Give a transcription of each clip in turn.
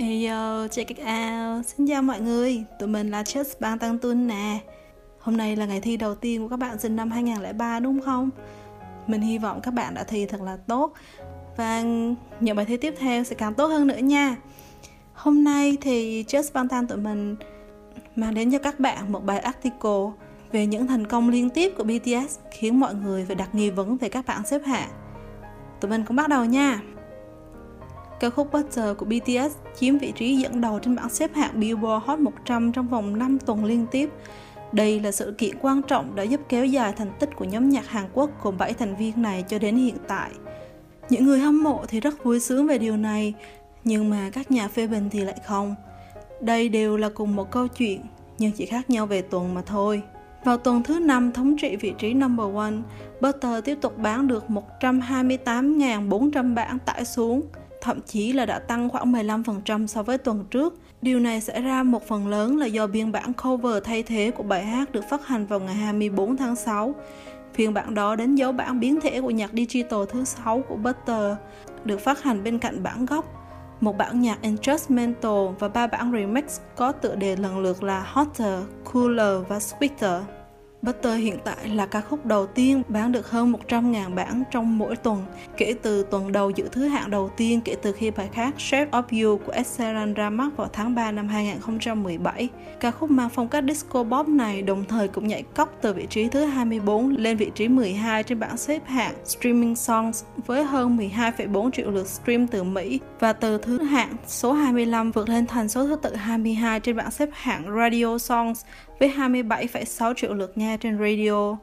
Hey yo, check it out. Xin chào mọi người, tụi mình là Just Bang Tăng Tuân nè. Hôm nay là ngày thi đầu tiên của các bạn sinh năm 2003 đúng không? Mình hy vọng các bạn đã thi thật là tốt và những bài thi tiếp theo sẽ càng tốt hơn nữa nha. Hôm nay thì Just Bang Tăng tụi mình mang đến cho các bạn một bài article về những thành công liên tiếp của BTS khiến mọi người phải đặt nghi vấn về các bảng xếp hạng. Tụi mình cũng bắt đầu nha. Ca khúc Butter của BTS chiếm vị trí dẫn đầu trên bảng xếp hạng Billboard Hot 100 trong vòng 5 tuần liên tiếp. Đây là sự kiện quan trọng đã giúp kéo dài thành tích của nhóm nhạc Hàn Quốc gồm 7 thành viên này cho đến hiện tại. Những người hâm mộ thì rất vui sướng về điều này, nhưng mà các nhà phê bình thì lại không. Đây đều là cùng một câu chuyện, nhưng chỉ khác nhau về tuần mà thôi. Vào tuần thứ năm thống trị vị trí number one, Butter tiếp tục bán được 128.400 bản tải xuống, thậm chí là đã tăng khoảng 15% so với tuần trước. Điều này xảy ra một phần lớn là do biên bản cover thay thế của bài hát được phát hành vào ngày 24 tháng 6. Phiên bản đó đánh dấu bản biến thể của nhạc digital thứ 6 của Butter, được phát hành bên cạnh bản gốc một bản nhạc instrumental và ba bản remix có tựa đề lần lượt là Hotter, Cooler và Sweeter. Butter hiện tại là ca khúc đầu tiên bán được hơn 100.000 bản trong mỗi tuần, kể từ tuần đầu giữ thứ hạng đầu tiên kể từ khi bài hát Shape of You của Ed Sheeran ra mắt vào tháng 3 năm 2017. Ca khúc mang phong cách disco pop này đồng thời cũng nhảy cóc từ vị trí thứ 24 lên vị trí 12 trên bảng xếp hạng Streaming Songs với hơn 12,4 triệu lượt stream từ Mỹ và từ thứ hạng số 25 vượt lên thành số thứ tự 22 trên bảng xếp hạng Radio Songs với 27,6 triệu lượt nghe trên radio.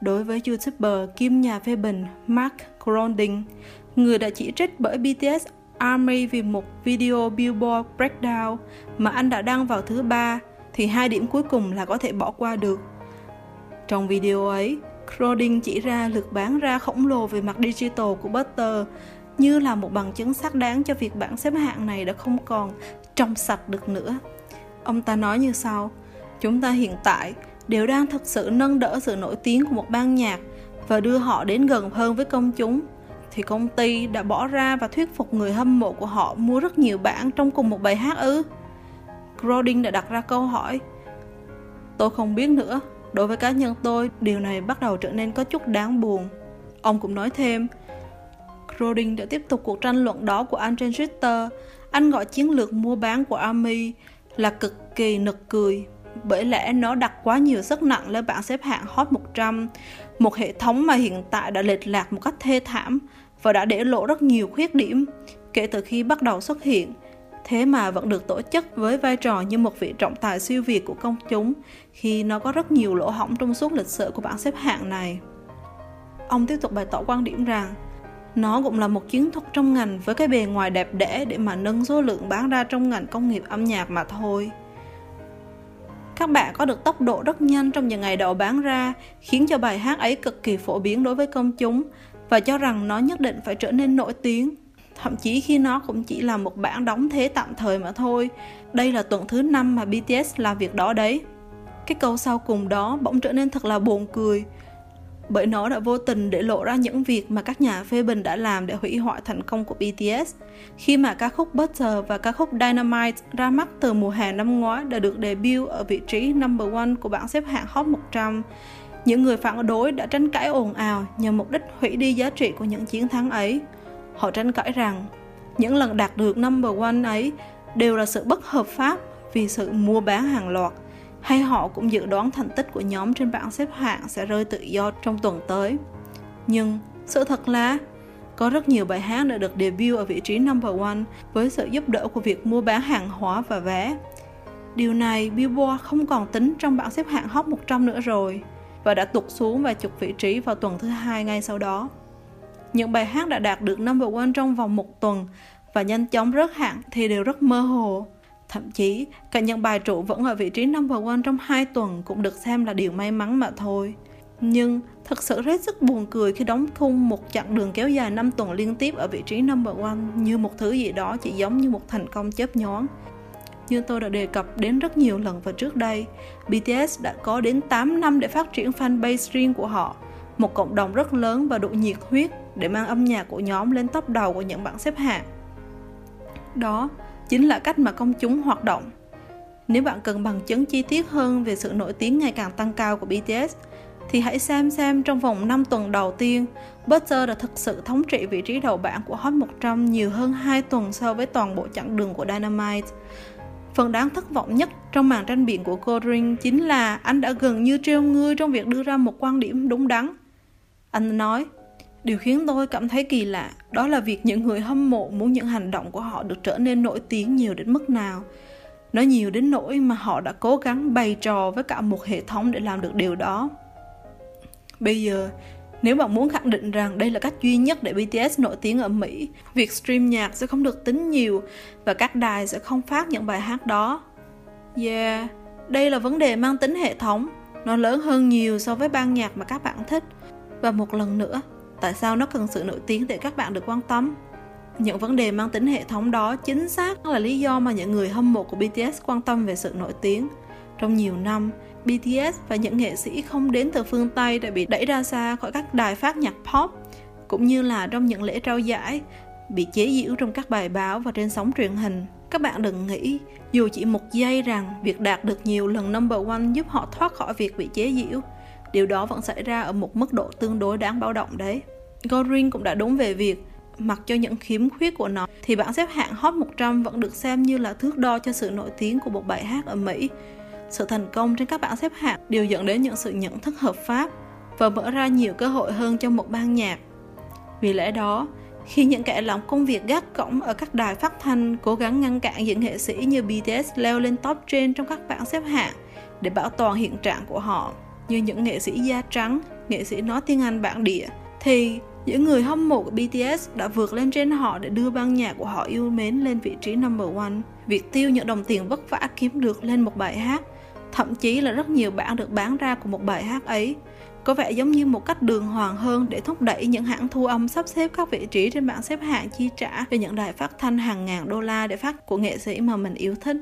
Đối với YouTuber kim nhà phê bình Mark Gronding, người đã chỉ trích bởi BTS Army vì một video Billboard Breakdown mà anh đã đăng vào thứ ba, thì hai điểm cuối cùng là có thể bỏ qua được. Trong video ấy, Gronding chỉ ra lượt bán ra khổng lồ về mặt digital của Butter như là một bằng chứng xác đáng cho việc bảng xếp hạng này đã không còn trong sạch được nữa. Ông ta nói như sau, chúng ta hiện tại đều đang thực sự nâng đỡ sự nổi tiếng của một ban nhạc và đưa họ đến gần hơn với công chúng. Thì công ty đã bỏ ra và thuyết phục người hâm mộ của họ mua rất nhiều bản trong cùng một bài hát ư? Grodin đã đặt ra câu hỏi. Tôi không biết nữa. Đối với cá nhân tôi, điều này bắt đầu trở nên có chút đáng buồn. Ông cũng nói thêm Grodin đã tiếp tục cuộc tranh luận đó của anh trên Twitter anh gọi chiến lược mua bán của Army là cực kỳ nực cười bởi lẽ nó đặt quá nhiều sức nặng lên bảng xếp hạng Hot 100, một hệ thống mà hiện tại đã lệch lạc một cách thê thảm và đã để lộ rất nhiều khuyết điểm kể từ khi bắt đầu xuất hiện. Thế mà vẫn được tổ chức với vai trò như một vị trọng tài siêu việt của công chúng khi nó có rất nhiều lỗ hỏng trong suốt lịch sử của bảng xếp hạng này. Ông tiếp tục bày tỏ quan điểm rằng nó cũng là một chiến thuật trong ngành với cái bề ngoài đẹp đẽ để mà nâng số lượng bán ra trong ngành công nghiệp âm nhạc mà thôi. Các bạn có được tốc độ rất nhanh trong những ngày đầu bán ra, khiến cho bài hát ấy cực kỳ phổ biến đối với công chúng và cho rằng nó nhất định phải trở nên nổi tiếng. Thậm chí khi nó cũng chỉ là một bản đóng thế tạm thời mà thôi. Đây là tuần thứ năm mà BTS làm việc đó đấy. Cái câu sau cùng đó bỗng trở nên thật là buồn cười bởi nó đã vô tình để lộ ra những việc mà các nhà phê bình đã làm để hủy hoại thành công của BTS. Khi mà ca khúc Butter và ca khúc Dynamite ra mắt từ mùa hè năm ngoái đã được debut ở vị trí number one của bảng xếp hạng Hot 100, những người phản đối đã tranh cãi ồn ào nhằm mục đích hủy đi giá trị của những chiến thắng ấy. Họ tranh cãi rằng những lần đạt được number one ấy đều là sự bất hợp pháp vì sự mua bán hàng loạt hay họ cũng dự đoán thành tích của nhóm trên bảng xếp hạng sẽ rơi tự do trong tuần tới. Nhưng sự thật là, có rất nhiều bài hát đã được debut ở vị trí number one với sự giúp đỡ của việc mua bán hàng hóa và vé. Điều này Billboard không còn tính trong bảng xếp hạng Hot 100 nữa rồi và đã tụt xuống vài chục vị trí vào tuần thứ hai ngay sau đó. Những bài hát đã đạt được number one trong vòng một tuần và nhanh chóng rớt hạng thì đều rất mơ hồ. Thậm chí, cả những bài trụ vẫn ở vị trí number one trong hai tuần cũng được xem là điều may mắn mà thôi. Nhưng thật sự rất sức buồn cười khi đóng khung một chặng đường kéo dài 5 tuần liên tiếp ở vị trí number one như một thứ gì đó chỉ giống như một thành công chớp nhoáng. Như tôi đã đề cập đến rất nhiều lần vào trước đây, BTS đã có đến 8 năm để phát triển fanbase riêng của họ, một cộng đồng rất lớn và độ nhiệt huyết để mang âm nhạc của nhóm lên top đầu của những bảng xếp hạng. Đó chính là cách mà công chúng hoạt động. Nếu bạn cần bằng chứng chi tiết hơn về sự nổi tiếng ngày càng tăng cao của BTS, thì hãy xem xem trong vòng 5 tuần đầu tiên, Butter đã thực sự thống trị vị trí đầu bảng của Hot 100 nhiều hơn 2 tuần so với toàn bộ chặng đường của Dynamite. Phần đáng thất vọng nhất trong màn tranh biện của Goldring chính là anh đã gần như treo ngươi trong việc đưa ra một quan điểm đúng đắn. Anh nói, điều khiến tôi cảm thấy kỳ lạ đó là việc những người hâm mộ muốn những hành động của họ được trở nên nổi tiếng nhiều đến mức nào. Nó nhiều đến nỗi mà họ đã cố gắng bày trò với cả một hệ thống để làm được điều đó. Bây giờ, nếu bạn muốn khẳng định rằng đây là cách duy nhất để BTS nổi tiếng ở Mỹ, việc stream nhạc sẽ không được tính nhiều và các đài sẽ không phát những bài hát đó. Yeah, đây là vấn đề mang tính hệ thống, nó lớn hơn nhiều so với ban nhạc mà các bạn thích. Và một lần nữa, tại sao nó cần sự nổi tiếng để các bạn được quan tâm? Những vấn đề mang tính hệ thống đó chính xác là lý do mà những người hâm mộ của BTS quan tâm về sự nổi tiếng. Trong nhiều năm, BTS và những nghệ sĩ không đến từ phương Tây đã bị đẩy ra xa khỏi các đài phát nhạc pop, cũng như là trong những lễ trao giải, bị chế giễu trong các bài báo và trên sóng truyền hình. Các bạn đừng nghĩ, dù chỉ một giây rằng việc đạt được nhiều lần number one giúp họ thoát khỏi việc bị chế giễu, điều đó vẫn xảy ra ở một mức độ tương đối đáng báo động đấy. Goring cũng đã đúng về việc mặc cho những khiếm khuyết của nó thì bảng xếp hạng Hot 100 vẫn được xem như là thước đo cho sự nổi tiếng của một bài hát ở Mỹ sự thành công trên các bảng xếp hạng đều dẫn đến những sự nhận thức hợp pháp và mở ra nhiều cơ hội hơn cho một ban nhạc. Vì lẽ đó, khi những kẻ làm công việc gác cổng ở các đài phát thanh cố gắng ngăn cản những nghệ sĩ như BTS leo lên top trên trong các bảng xếp hạng để bảo toàn hiện trạng của họ, như những nghệ sĩ da trắng, nghệ sĩ nói tiếng Anh bản địa, thì những người hâm mộ của BTS đã vượt lên trên họ để đưa ban nhạc của họ yêu mến lên vị trí number one. Việc tiêu những đồng tiền vất vả kiếm được lên một bài hát, thậm chí là rất nhiều bản được bán ra của một bài hát ấy, có vẻ giống như một cách đường hoàng hơn để thúc đẩy những hãng thu âm sắp xếp các vị trí trên bảng xếp hạng chi trả cho những đài phát thanh hàng ngàn đô la để phát của nghệ sĩ mà mình yêu thích.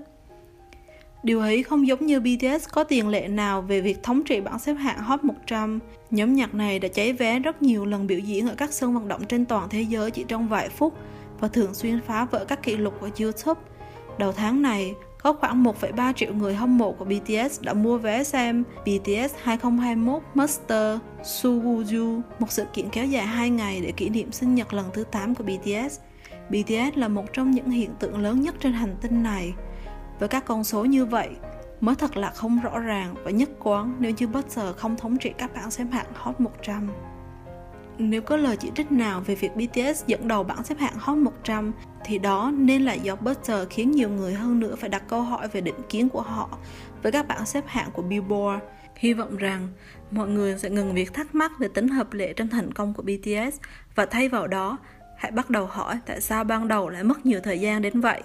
Điều ấy không giống như BTS có tiền lệ nào về việc thống trị bảng xếp hạng Hot 100. Nhóm nhạc này đã cháy vé rất nhiều lần biểu diễn ở các sân vận động trên toàn thế giới chỉ trong vài phút và thường xuyên phá vỡ các kỷ lục của YouTube. Đầu tháng này, có khoảng 1,3 triệu người hâm mộ của BTS đã mua vé xem BTS 2021 Master Suguju, một sự kiện kéo dài 2 ngày để kỷ niệm sinh nhật lần thứ 8 của BTS. BTS là một trong những hiện tượng lớn nhất trên hành tinh này. Với các con số như vậy, mới thật là không rõ ràng và nhất quán nếu như Butter không thống trị các bảng xếp hạng Hot 100. Nếu có lời chỉ trích nào về việc BTS dẫn đầu bảng xếp hạng Hot 100 thì đó nên là do Butter khiến nhiều người hơn nữa phải đặt câu hỏi về định kiến của họ với các bảng xếp hạng của Billboard. Hy vọng rằng mọi người sẽ ngừng việc thắc mắc về tính hợp lệ trong thành công của BTS và thay vào đó hãy bắt đầu hỏi tại sao ban đầu lại mất nhiều thời gian đến vậy.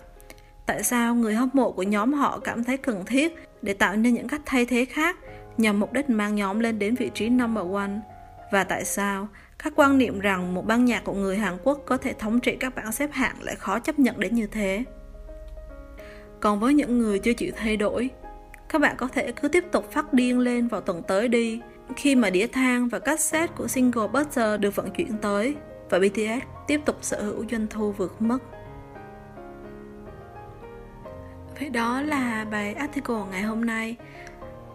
Tại sao người hâm mộ của nhóm họ cảm thấy cần thiết để tạo nên những cách thay thế khác nhằm mục đích mang nhóm lên đến vị trí number one? Và tại sao các quan niệm rằng một ban nhạc của người Hàn Quốc có thể thống trị các bảng xếp hạng lại khó chấp nhận đến như thế. Còn với những người chưa chịu thay đổi, các bạn có thể cứ tiếp tục phát điên lên vào tuần tới đi, khi mà đĩa than và cassette của single Butter được vận chuyển tới và BTS tiếp tục sở hữu doanh thu vượt mức. Vậy đó là bài article ngày hôm nay.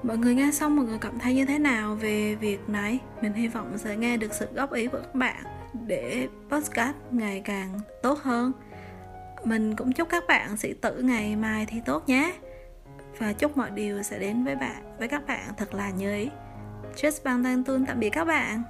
Mọi người nghe xong mọi người cảm thấy như thế nào về việc này? Mình hy vọng sẽ nghe được sự góp ý của các bạn để podcast ngày càng tốt hơn. Mình cũng chúc các bạn sĩ tử ngày mai thi tốt nhé. Và chúc mọi điều sẽ đến với bạn, với các bạn thật là như ý. Cheers bằng tạm biệt các bạn.